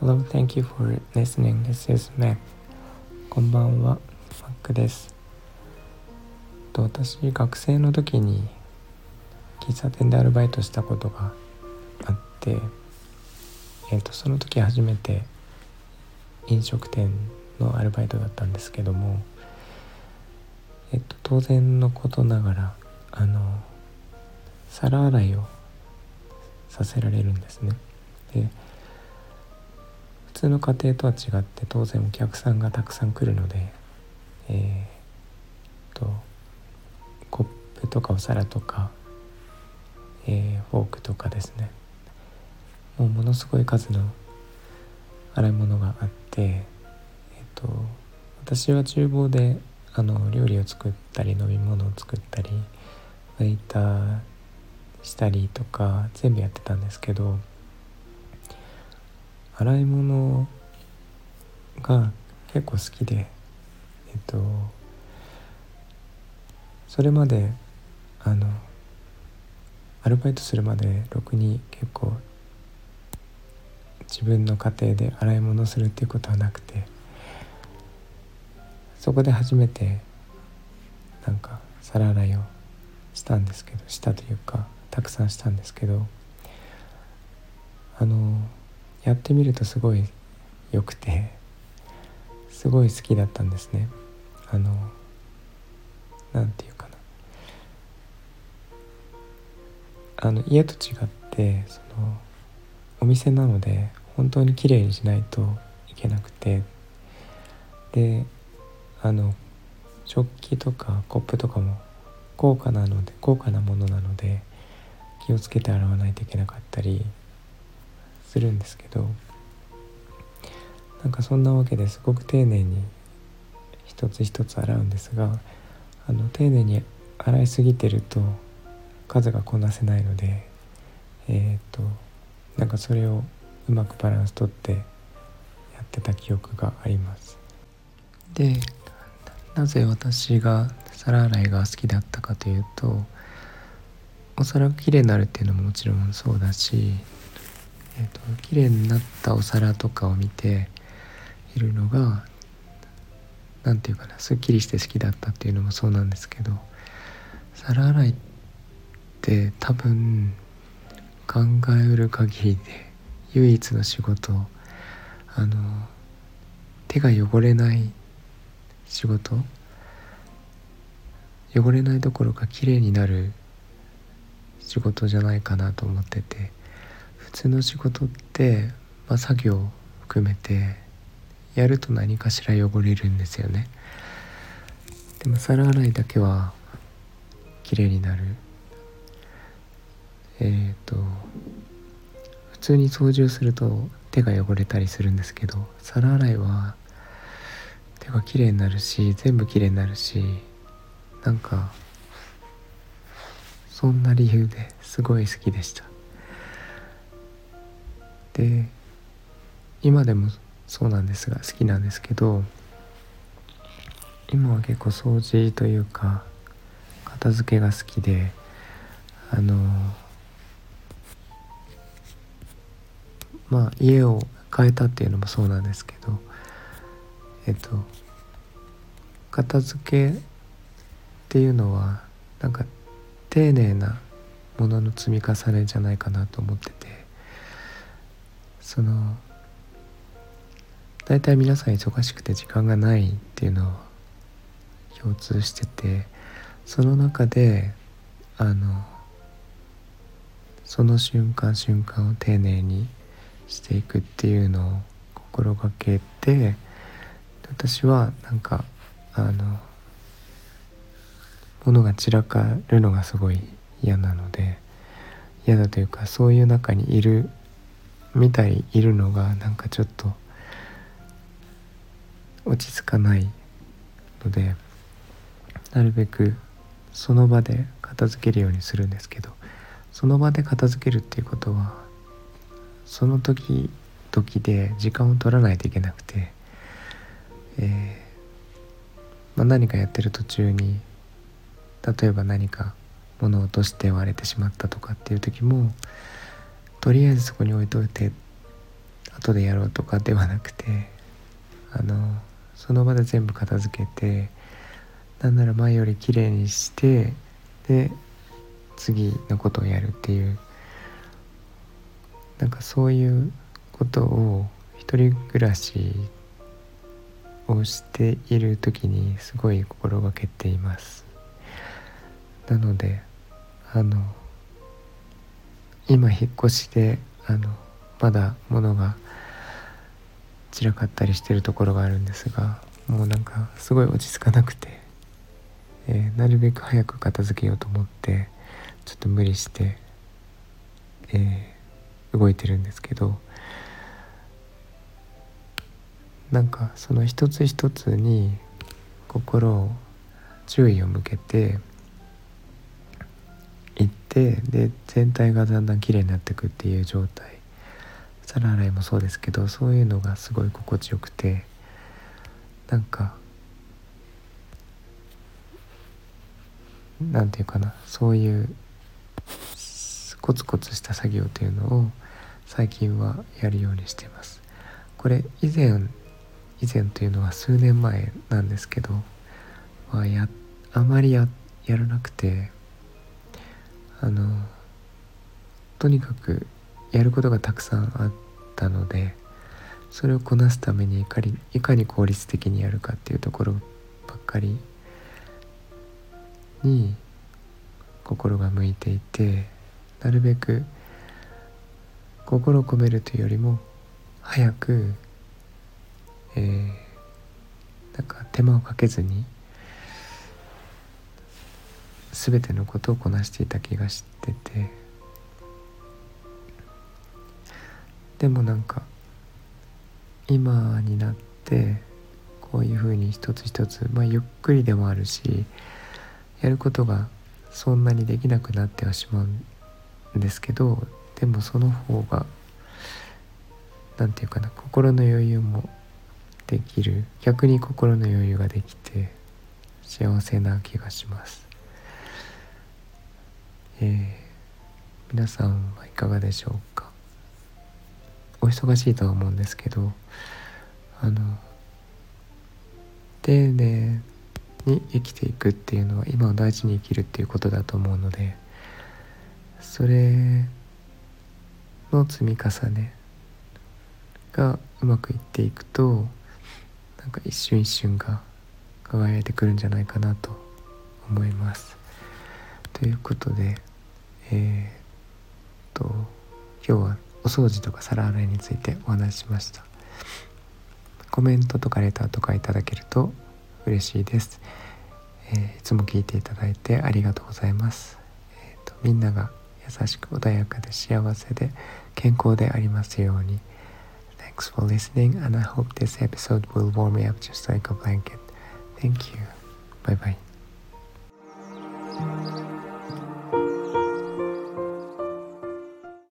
Hello, thank you for listening. This is Mac. こんばんは、Mac です。と私、学生の時に喫茶店でアルバイトしたことがあって、えーと、その時初めて飲食店のアルバイトだったんですけども、えっと、当然のことながらあの皿洗いをさせられるんですね。で普通の家庭とは違って当然お客さんがたくさん来るので、えー、とコップとかお皿とか、えー、フォークとかですねもうものすごい数の洗い物があって、えー、と私は厨房であの料理を作ったり飲み物を作ったりウェイターしたりとか全部やってたんですけど洗い物が結構好きでえっとそれまであのアルバイトするまでろくに結構自分の家庭で洗い物するっていうことはなくてそこで初めてなんか皿洗いをしたんですけどしたというかたくさんしたんですけどあのやってみるとすごい良くてすごい好きだったんですね。あの何て言うかな。あの家と違ってそのお店なので本当に綺麗にしないといけなくてであの食器とかコップとかも高価なので高価なものなので気をつけて洗わないといけなかったりするんですけどなんかそんなわけですごく丁寧に一つ一つ洗うんですがあの丁寧に洗いすぎてると数がこなせないのでえっ、ー、となんかそれをうまくバランスとってやってた記憶があります。でなぜ私が皿洗いが好きだったかというとお皿がきれいになるっていうのももちろんそうだしえーと、綺麗になったお皿とかを見ているのが何て言うかなすっきりして好きだったっていうのもそうなんですけど皿洗いって多分考えうる限りで唯一の仕事あの手が汚れない仕事汚れないどころか綺麗になる仕事じゃないかなと思ってて普通の仕事って、まあ、作業含めてやると何かしら汚れるんですよね。でも皿洗いだけは綺麗になる。えっ、ー、と普通に掃除をすると手が汚れたりするんですけど皿洗いは手が綺麗になるし全部綺麗になるしなんかそんな理由ですごい好きでした。で今でもそうなんですが好きなんですけど今は結構掃除というか片付けが好きであのまあ家を変えたっていうのもそうなんですけどえっと片付けっていうのはなんか丁寧なものの積み重ねじゃないかなと思っててその大体皆さん忙しくて時間がないっていうのを共通しててその中であのその瞬間瞬間を丁寧にしていくっていうのを心がけて私はなんかあの物が散らかるのがすごい嫌なので嫌だというかそういう中にいるみたいいるのがなんかちょっと落ち着かないのでなるべくその場で片付けるようにするんですけどその場で片付けるっていうことはその時々で時間を取らないといけなくて、えーまあ、何かやってる途中に例えば何か物を落として割れてしまったとかっていう時もとりあえずそこに置いといて後でやろうとかではなくてあのその場で全部片付けてなんなら前より綺麗にしてで次のことをやるっていうなんかそういうことを一人暮らしをしている時にすごい心がけています。なのであの今引っ越しであのまだ物が散らかったりしてるところがあるんですがもうなんかすごい落ち着かなくて、えー、なるべく早く片付けようと思ってちょっと無理して、えー、動いてるんですけどなんかその一つ一つに心を注意を向けててで全体がだんだん綺麗になっていくっていう状態。皿洗いもそうですけどそういうのがすごい心地よくてなんかなんていうかなそういうコツコツした作業というのを最近はやるようにしてます。これ以前以前というのは数年前なんですけど、まあ、やあまりややらなくてあのとにかくやることがたくさんあったのでそれをこなすためにいかにいかに効率的にやるかっていうところばっかりに心が向いていてなるべく心を込めるというよりも早く、えー、なんか手間をかけずに全てのことをこなしていた気がしててでもなんか今になってこういうふうに一つ一つ、まあ、ゆっくりでもあるしやることがそんなにできなくなってはしまうんですけどでもその方が何て言うかな心の余裕もできる逆に心の余裕ができて幸せな気がします。えー、皆さんはいかがでしょうか？お忙しいとは思うんですけどあの丁寧に生きていくっていうのは今を大事に生きるっていうことだと思うのでそれの積み重ねがうまくいっていくとなんか一瞬一瞬が輝いてくるんじゃないかなと思います。ということでえー、と今日はお掃除とか皿洗いについてお話ししましたコメントとかレターとかいただけると嬉しいです、えー、いつも聞いていただいてありがとうございます、えーと、みんなが優しく穏やかで幸せで健康でありますように Thanks for listening and I hope this episode will warm me up just like a blanket. Thank you. Bye bye.